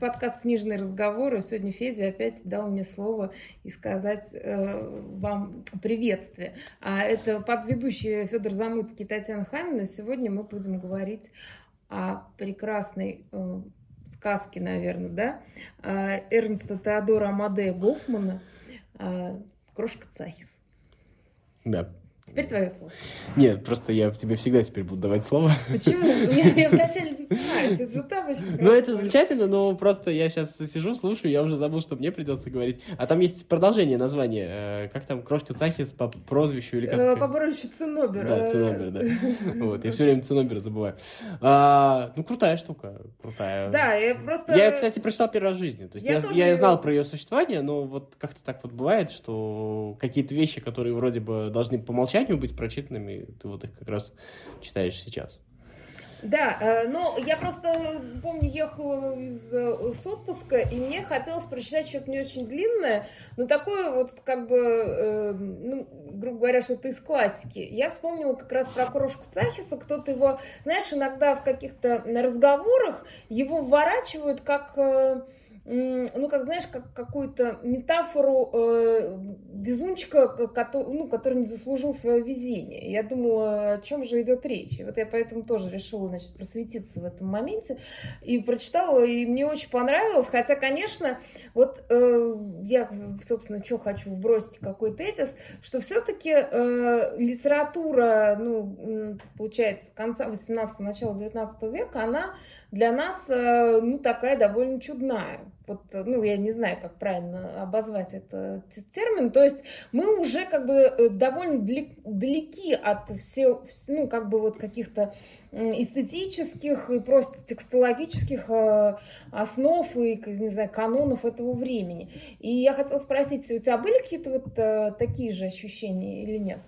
подкаст «Книжные разговоры». Сегодня Федя опять дал мне слово и сказать э, вам приветствие. А это подведущие Федор Замыцкий и Татьяна Хамина. Сегодня мы будем говорить о прекрасной э, сказке, наверное, да, э, Эрнста Теодора Амадея Гофмана э, «Крошка Цахис». Да. Теперь твое слово. Нет, просто я тебе всегда теперь буду давать слово. Почему? Я, я вначале там очень Ну, это замечательно, но просто я сейчас сижу, слушаю, я уже забыл, что мне придется говорить. А там есть продолжение названия. Э, как там, Крошка Цахис по прозвищу или как? Э, По прозвищу Цинобер. Да, Цинобер, да. Вот, я все время Цинобер забываю. А, ну, крутая штука, крутая. Да, я просто... Я, кстати, прочитал первый раз в жизни. То есть Я знал про ее существование, но вот как-то так вот бывает, что какие-то вещи, которые вроде бы должны по умолчанию быть прочитанными, ты вот их как раз читаешь сейчас. Да, э, ну, я просто, помню, ехала из э, с отпуска, и мне хотелось прочитать что-то не очень длинное, но такое вот, как бы, э, ну, грубо говоря, что-то из классики. Я вспомнила как раз про Крошку Цахиса, кто-то его, знаешь, иногда в каких-то разговорах его вворачивают как... э, ну, как, знаешь, как какую-то метафору э, везунчика, ко- кото- ну, который не заслужил свое везение. Я думала, о чем же идет речь. И вот я поэтому тоже решила, значит, просветиться в этом моменте. И прочитала, и мне очень понравилось. Хотя, конечно, вот э, я, собственно, что хочу вбросить, какой тезис, что все-таки литература, ну, получается, конца 18-го, начала 19 века, она для нас, э, ну, такая довольно чудная. Вот, э, ну, я не знаю, как правильно обозвать этот термин. То есть мы уже как бы э, довольно далек- далеки от все, вс- ну, как бы вот каких-то эстетических и просто текстологических э, основ и, не знаю, канонов этого времени. И я хотела спросить, у тебя были какие-то вот такие же ощущения или нет?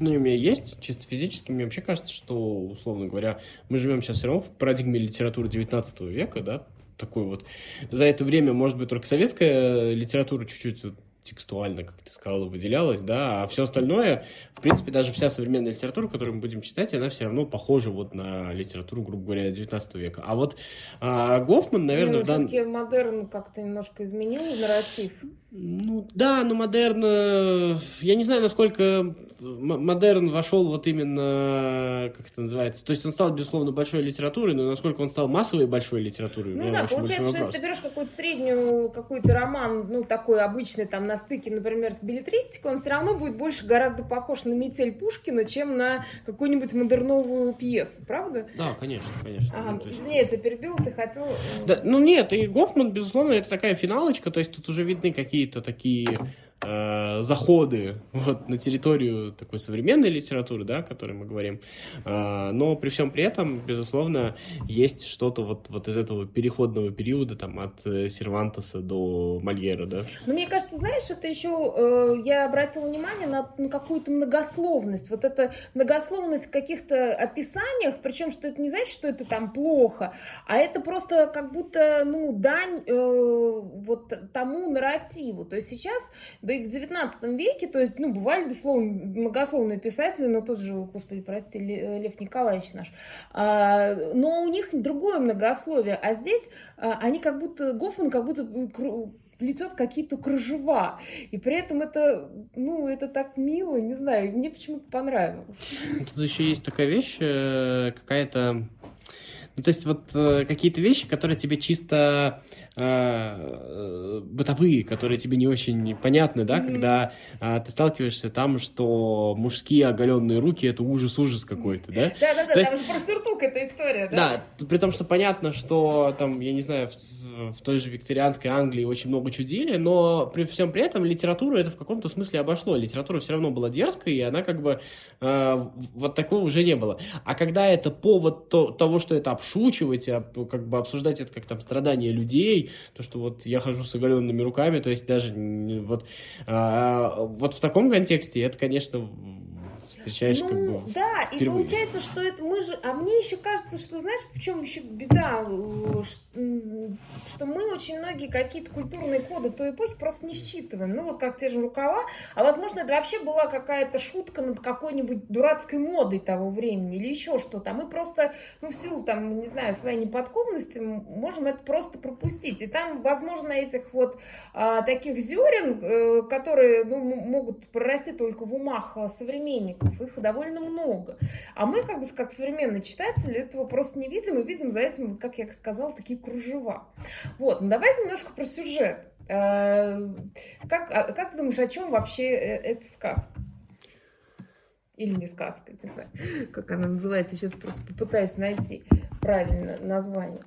Ну, у меня есть, чисто физически, мне вообще кажется, что, условно говоря, мы живем сейчас все равно в парадигме литературы 19 века, да, такой вот. За это время, может быть, только советская литература чуть-чуть вот текстуально, как ты сказала, выделялась, да, а все остальное, в принципе, даже вся современная литература, которую мы будем читать, она все равно похожа вот на литературу, грубо говоря, 19 века. А вот а, Гофман, наверное, в дан- модерн как-то немножко изменил нарратив. Ну да, но модерн, э, я не знаю, насколько модерн вошел вот именно, как это называется, то есть он стал, безусловно, большой литературой, но насколько он стал массовой большой литературой, Ну да, получается, что если ты берешь какую-то среднюю, какой-то роман, ну, такой обычный, там, на стыке, например, с билетристикой, он все равно будет больше гораздо похож на «Метель Пушкина», чем на какую-нибудь модерновую пьесу, правда? Да, конечно, конечно. Ага, Ну, есть- извини, я тебя перебил, ты хотел... э, Да, ну нет, и Гофман, безусловно, это такая финалочка, то есть тут уже видны какие-то такие э, заходы вот, на территорию такой современной литературы, да, о которой мы говорим. А, но при всем при этом, безусловно, есть что-то вот, вот из этого переходного периода, там, от э, Сервантеса до Мольера, да. Но мне кажется, знаешь, это еще э, я обратила внимание на, на какую-то многословность. Вот эта многословность в каких-то описаниях, причем что это не значит, что это там плохо, а это просто как будто, ну, дань э, вот тому нарративу. То есть сейчас, да и в 19 веке, то есть, ну, бывали, безусловно, многословные писатели, но тот же, господи, прости, Ле- Лев Николаевич наш, А, но у них другое многословие, а здесь а, они как будто, Гофман как будто плетет какие-то кружева. И при этом это, ну, это так мило, не знаю, мне почему-то понравилось. Тут еще есть такая вещь, э, какая-то... Ну, то есть вот э, какие-то вещи, которые тебе чисто э, бытовые, которые тебе не очень понятны, да, Мгм. когда а, ты сталкиваешься там, что мужские оголенные руки это ужас-ужас какой-то, да? Да-да-да, То есть- там же про сюртук эта история, да? Да, при том, что понятно, что там, я не знаю, в, в той же викторианской Англии очень много чудили, но при всем при этом литературу это в каком-то смысле обошло. Литература все равно была дерзкой, и она как бы э, вот такого уже не было. А когда это повод то- того, что это обшучивать, а, как бы обсуждать это как там страдания людей, то, что вот я хожу с оголенными руками, то есть даже вот, а, вот в таком контексте это, конечно, встречаешь ну, как бы Да, и впервые. получается, что это мы же... А мне еще кажется, что, знаешь, в чем еще беда? э, Что мы очень многие какие-то культурные коды той эпохи просто не считываем. Ну, вот как те же рукава. А возможно, это вообще была какая-то шутка над какой-нибудь дурацкой модой того времени или еще что-то. А мы просто, ну, в силу, там, не знаю, своей неподкованности можем это просто пропустить. И там, возможно, этих вот а, таких зерен, э, которые ну, могут прорасти только в умах а, современников, их довольно много. А мы, как бы, как современные читатели, этого просто не видим, и видим за этим, вот, как я сказала, такие кружева. Вот, ну давай немножко про сюжет. Э, Как, а как ты думаешь, о чем вообще э, эта сказка? Или не сказка, не знаю, как она называется. Сейчас просто попытаюсь найти правильное название.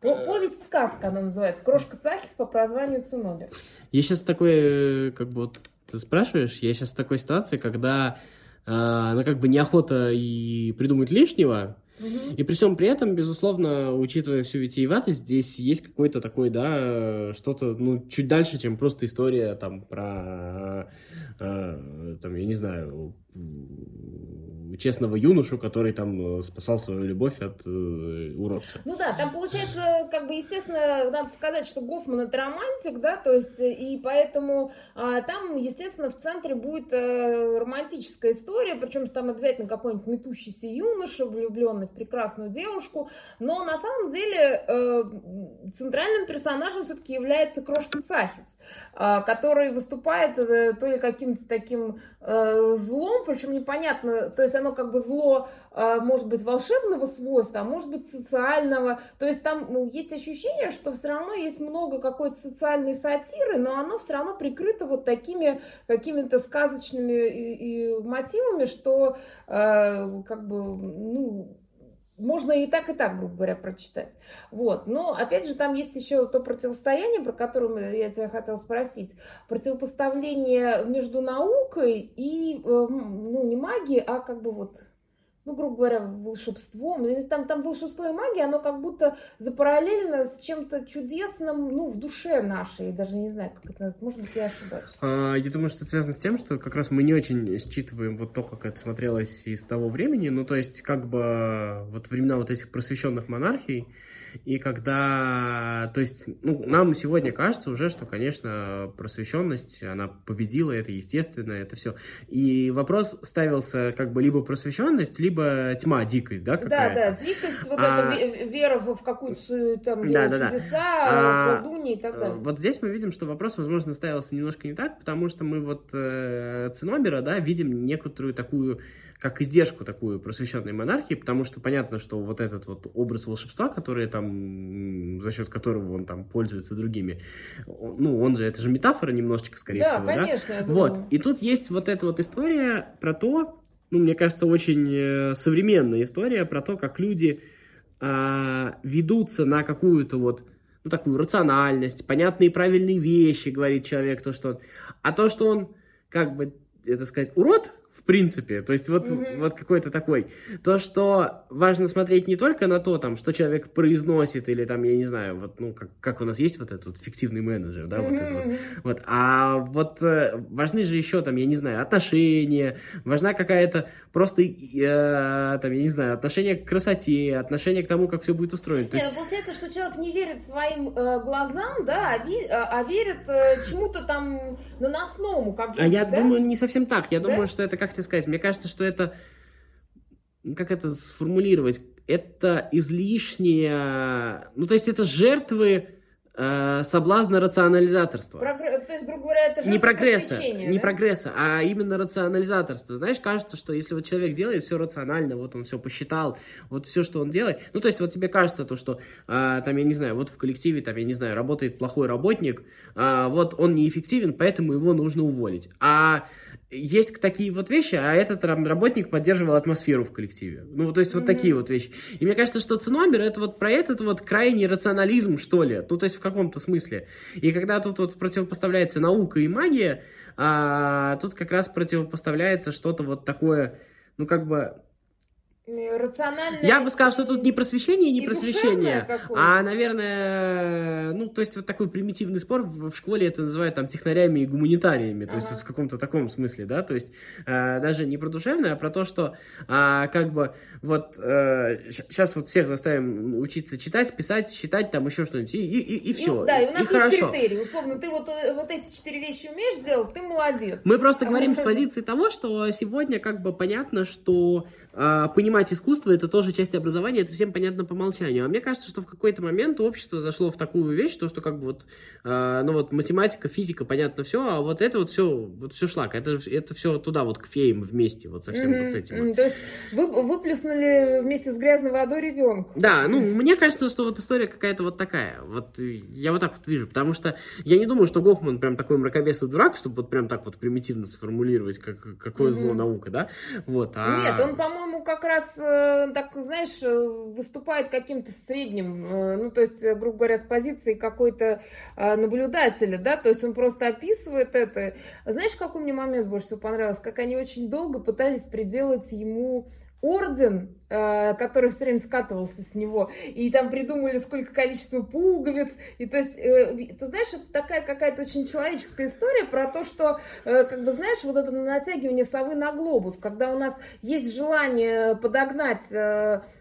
По- Э. Повесть-сказка она называется. Крошка Цахис по прозванию Цунобер. Я сейчас такой, как бы вот ты спрашиваешь, я сейчас в такой ситуации, когда э, ну как бы неохота и придумать лишнего, и при всем при этом, безусловно, учитывая всю витиеватость, здесь есть какой-то такой, да, что-то, ну, чуть дальше, чем просто история там про, э, там, я не знаю, честного юношу, который там э, спасал свою любовь от э, уродца. Ну да, там получается, как бы, естественно, надо сказать, что Гофман это романтик, да, то есть, э, и поэтому а, там, естественно, в центре будет э, романтическая история, причем там обязательно какой-нибудь метущийся юноша, влюбленный в прекрасную девушку, но на самом деле э, центральным персонажем все-таки является Крошка Цахис, а, который выступает э, то ли каким-то таким э, злом, причем непонятно, то есть оно как бы зло а, может быть волшебного свойства, а может быть социального. То есть там ну, есть ощущение, что все равно есть много какой-то социальной сатиры, но оно все равно прикрыто вот такими какими-то сказочными и, и мотивами, что э, как бы ну можно и так, и так, грубо говоря, прочитать. Вот. Но, опять же, там есть еще то противостояние, про которое я тебя хотела спросить. Противопоставление между наукой и, э, ну, не магией, а как бы вот ну, грубо говоря, волшебством. Там, там волшебство и магия, оно как будто запараллелено с чем-то чудесным, ну, в душе нашей. Даже не знаю, как это назвать. Может быть, я ошибаюсь. А, Я думаю, что это связано с тем, что как раз мы не очень считываем вот то, как это смотрелось из того времени. Ну, то есть, как бы вот времена вот этих просвещенных монархий, и когда, то есть, ну, нам сегодня кажется уже, что, конечно, просвещенность, она победила, это естественно, это все. И вопрос ставился как бы либо просвещенность, либо тьма, дикость, да, Да, какая-то? да, дикость, вот А- эта ве- вера в какую-то там Да, да, да. чудеса, А, колдуньи и так Э, далее. Вот здесь мы видим, что вопрос, возможно, ставился немножко не так, потому что мы вот э, Цинобера, да, видим некоторую такую, как издержку такую просвещенной монархии, потому что понятно, что вот этот вот образ волшебства, который там, за счет которого он там пользуется другими, ну, он же, это же метафора немножечко, скорее Да, всего, да? конечно, я думаю. Вот, и тут есть вот эта вот история про то, ну, мне кажется, очень э, современная история про то, как люди а, ведутся на какую-то вот, ну, такую рациональность, понятные и правильные вещи, говорит человек, то, что он... А то, что он, как бы, это сказать, урод, принципе, то есть вот, Мгм. вот какой-то такой, то, что важно смотреть не только на то, там, что человек произносит, или там, я не знаю, вот, ну, как, как у нас есть вот этот вот фиктивный менеджер, да, вот это вот, вот, а вот э, важны же еще там, я не знаю, отношения, важна какая-то просто, э, там, я не знаю, отношение к красоте, отношение к тому, как все будет устроено. То Не, есть, ну, получается, что человек не верит своим э, глазам, да, а, ви- а- а верит э, чему-то там наносному, как а я да? думаю, не совсем так. Я Да? думаю, что это, как тебе сказать, мне кажется, что это, как это сформулировать, это излишнее, ну, то есть это жертвы э, соблазна рационализаторства. Прогре- То есть, грубо говоря, это же не прогресса, не да? прогресса, а именно рационализаторство. Знаешь, кажется, что если вот человек делает все рационально, вот он все посчитал, вот все, что он делает, ну то есть вот тебе кажется то, что а, там я не знаю, вот в коллективе там я не знаю работает плохой работник, а, вот он неэффективен, поэтому его нужно уволить. А есть такие вот вещи, а этот работник поддерживал атмосферу в коллективе. Ну, то есть вот Мгм. такие вот вещи. И мне кажется, что Циномер это вот про этот вот крайний рационализм, что ли. Ну, то есть в каком-то смысле. И когда тут вот противопоставляется наука и магия, а, тут как раз противопоставляется что-то вот такое, ну, как бы рациональное... Я бы сказал, что тут не просвещение, не просвещение, а, наверное, ну, то есть вот такой примитивный спор в, школе это называют там технарями и гуманитариями, то ага. есть в каком-то таком смысле, да, то есть э, даже не про душевное, а про то, что э, как бы вот э, сейчас вот всех заставим учиться читать, писать, считать, там еще что-нибудь, и, и, и, и все. Ну, да, и у нас и есть хорошо. критерий, условно, ты вот, э, вот эти четыре вещи умеешь делать, ты молодец. Мы просто говорим с позиции того, что сегодня как бы понятно, что э, понимать искусство это тоже часть образования, это всем понятно по умолчанию. А мне кажется, что в какой-то момент общество зашло в такую вещь, то, что как бы вот, э, ну вот математика, физика, понятно все, а вот это вот все, вот все шлак, это, это все туда вот к феям вместе, вот совсем mm-hmm. вот с этим. Вот. То есть вы выплеснули вместе с грязной водой ребенка. Да, ну мне кажется, что вот история какая-то вот такая. Вот я вот так вот вижу, потому что я не думаю, что Гофман прям такой мракобесный дурак, чтобы вот прям так вот примитивно сформулировать, как, какое mm-hmm. зло наука, да? Вот, а... Нет, он, по-моему, как раз э, так, знаешь, э, выступает каким-то средним, э, ну, то есть, грубо говоря, с позиции какой-то наблюдателя, да, то есть он просто описывает это. Знаешь, какой мне момент больше всего понравился? Как они очень долго пытались приделать ему орден, э, который все время скатывался с него, и там придумали сколько количества пуговиц, и то есть, э, ты знаешь, это такая какая-то очень человеческая история про то, что, э, как бы, знаешь, вот это натягивание совы на глобус, когда у нас есть желание подогнать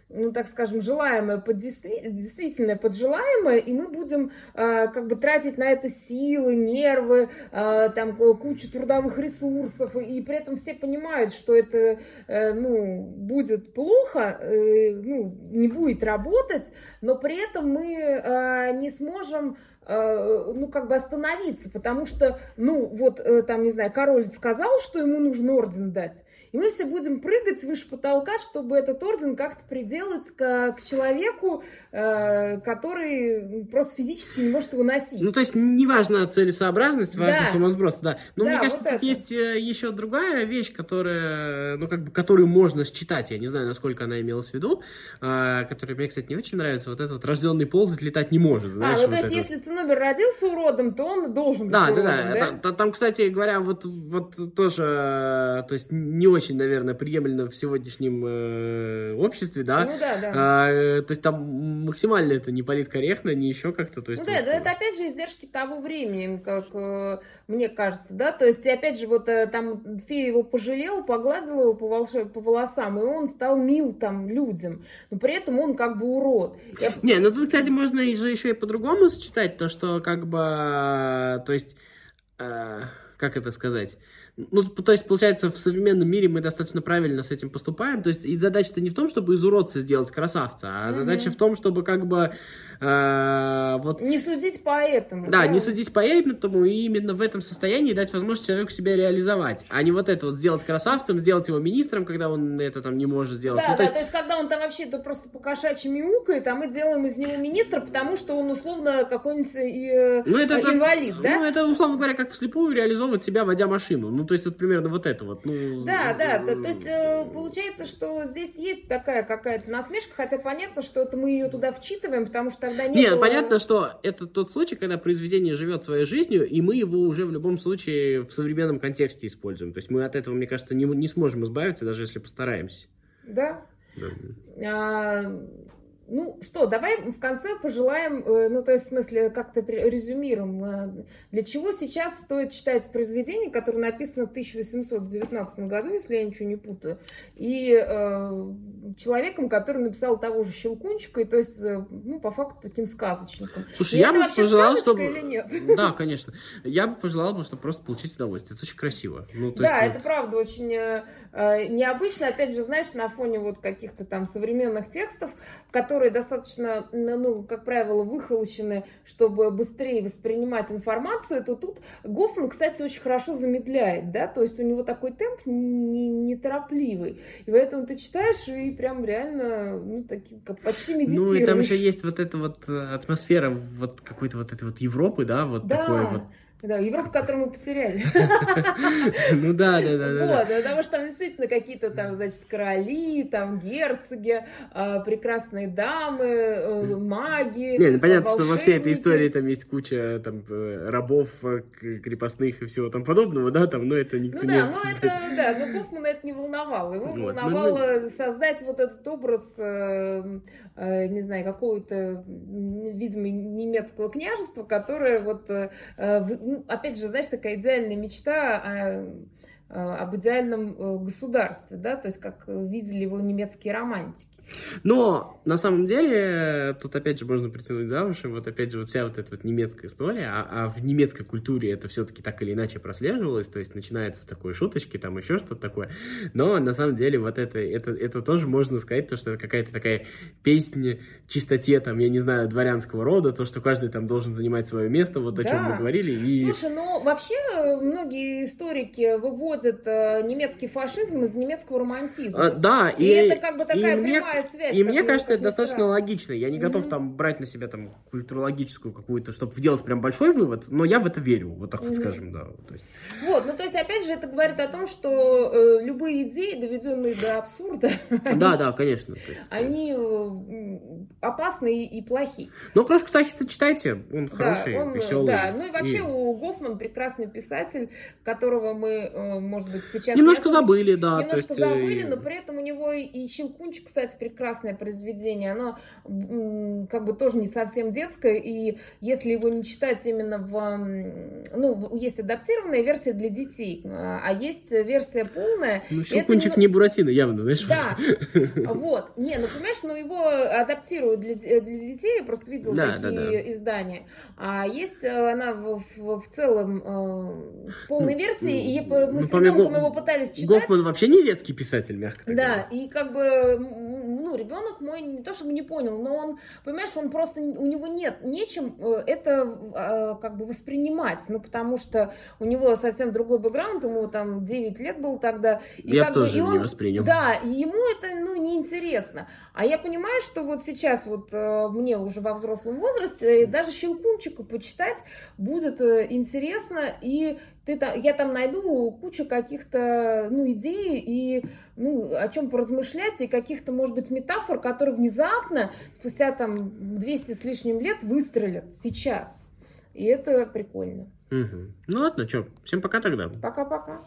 ну, так скажем, желаемое под действительное под и мы будем э, как бы тратить на это силы, нервы, э, там кучу трудовых ресурсов, и, и при этом все понимают, что это, э, ну, будет плохо, э, ну, не будет работать, но при этом мы э, не сможем Э, ну, как бы остановиться, потому что, ну, вот, э, там, не знаю, король сказал, что ему нужно орден дать, и мы все будем прыгать выше потолка, чтобы этот орден как-то приделать к, к человеку, э, который просто физически не может его носить. Ну, то есть, неважно целесообразность, важно да. сумасброс, да. Но да, мне кажется, вот есть еще другая вещь, которая, ну, как бы, которую можно считать, я не знаю, насколько она имелась в виду, которая мне, кстати, не очень нравится, вот этот рожденный ползать летать не может, знаешь. А, ну, то есть, если цена Нобель родился уродом, то он должен быть да, уродом, да? Да, да. Там, кстати говоря, вот, вот тоже, то есть не очень, наверное, приемлемо в сегодняшнем э, обществе, да? Ну да, да. А, то есть там максимально это не политкорректно, не еще как-то, то есть... Ну да, вот, это опять же издержки того времени, как э, мне кажется, да? То есть, опять же, вот э, там фея его пожалела, погладила его по, волш... по волосам, и он стал мил там людям, но при этом он как бы урод. Я... Не, ну тут, кстати, можно же еще и по-другому сочетать, то, что как бы, то есть, э, как это сказать, ну, то есть, получается, в современном мире мы достаточно правильно с этим поступаем. То есть, и задача-то не в том, чтобы из уродца сделать красавца, а mm-hmm. задача в том, чтобы как бы э, вот... Не судить по этому. Да, да, не судить по этому, и именно в этом состоянии дать возможность человеку себя реализовать, а не вот это вот сделать красавцем, сделать его министром, когда он это там не может сделать. Да, ну, да, то есть... то есть, когда он там вообще-то просто по кошачьи мяукает, а мы делаем из него министра, потому что он условно какой-нибудь э, ну, это, инвалид, это, да? Ну, это, условно говоря, как вслепую реализовывать себя, водя машину. Ну, то есть вот примерно вот это вот. Ну, да, с... да, да, то есть э, получается, что здесь есть такая какая-то насмешка, хотя понятно, что это мы ее туда вчитываем, потому что тогда не. Нет, было... понятно, что это тот случай, когда произведение живет своей жизнью, и мы его уже в любом случае в современном контексте используем. То есть мы от этого, мне кажется, не, не сможем избавиться, даже если постараемся. Да. да. А, ну что, давай в конце пожелаем, э, ну то есть в смысле как-то резюмируем, э, для чего сейчас стоит читать произведение, которое написано в 1819 году, если я ничего не путаю, и э, человеком, который написал того же Щелкунчика, и то есть, э, ну по факту таким сказочником. Слушай, и я бы пожелал, чтобы... Или нет? Да, конечно. Я бы пожелал, чтобы просто получить удовольствие. Это очень красиво. Ну, то да, есть, это вот... правда очень э, необычно, опять же, знаешь, на фоне вот каких-то там современных текстов, которые которые достаточно, ну, как правило, выхолощены, чтобы быстрее воспринимать информацию, то тут Гофман, кстати, очень хорошо замедляет, да, то есть у него такой темп неторопливый, не и поэтому ты читаешь и прям реально, ну, такие, как почти медитируешь. Ну, и там еще есть вот эта вот э, атмосфера вот какой-то вот этой вот Европы, да, вот да. такой вот Да, Европу, которую мы потеряли. Ну да, да, да. Вот, потому что там действительно какие-то там, значит, короли, там герцоги, а, прекрасные дамы, э, маги. Не, ну понятно, что во всей этой истории там есть куча там э, рабов, э, крепостных и всего там подобного, да, там, но это никто ну, не... да, ну это, да, но Гофмана это не волновало. Его волновало ну, создать вот этот образ, не знаю, какого-то, видимо, немецкого княжества, которое вот ну, опять же, знаешь, такая идеальная мечта о, об идеальном э, государстве, да, то есть как видели его немецкие романтики. Но на самом деле тут опять же можно притянуть за уши, вот опять же вот вся вот эта вот немецкая история, а, а в немецкой культуре это все-таки так или иначе прослеживалось, то есть начинается с такой шуточки, там еще что-то такое, но на самом деле вот это, это, это тоже можно сказать, то, что это какая-то такая песня чистоте, там, я не знаю, дворянского рода, то, что каждый там должен занимать свое место, вот о да. чем мы говорили. И... Слушай, ну вообще э, многие историки выводят э, немецкий фашизм из немецкого романтизма. А, да, и, и это как бы такая прямая прямая связь. И мне кажется, это достаточно странно. логично. Я не готов mm-hmm. там брать на себя там культурологическую какую-то, чтобы сделать прям большой вывод, но я в это верю, вот так mm-hmm. вот скажем, да. То есть. Вот, ну то есть опять же это говорит о том, что э, любые идеи, доведенные до абсурда, да, да, конечно, они э, опасны и, и плохи. Ну, крошку, кстати, читайте, он хороший, веселый. Да, ну и вообще у Гофман прекрасный писатель, которого мы, э, может быть, сейчас немножко забыли, да, немножко забыли, но при этом у него и Щелкунчик, кстати, прекрасное произведение, оно как бы тоже не совсем детское, и если его не читать именно в... Ну, есть адаптированная версия для детей, а есть версия полная. Ну, Щелкунчик это... не Буратино, явно, знаешь. Да, вот. Не, ну, понимаешь, ну, его адаптируют для, для детей, я просто видела да, такие да, да. издания. А есть э, она в, в, в целом э, в полной ну, версии, и мы ну, с ребенком его пытались читать. Гофман вообще не детский писатель, мягко так Да, и как бы ну, ребенок мой не то чтобы не понял, но он, понимаешь, он просто, у него нет нечем э, это э, как бы воспринимать, ну, потому что у него совсем другой бэкграунд, ему там 9 лет был тогда. И Я тоже бы, и он, не воспринял. Да, и ему это, ну, неинтересно. А я понимаю, что вот сейчас вот э, мне уже во взрослом возрасте даже Щелкунчика почитать будет интересно, и ты, я там найду кучу каких-то ну, идей и ну, о чем поразмышлять, и каких-то, может быть, метафор, которые внезапно, спустя там 200 с лишним лет, выстрелят сейчас. И это прикольно. Угу. Ну ладно, что, всем пока тогда. Пока-пока.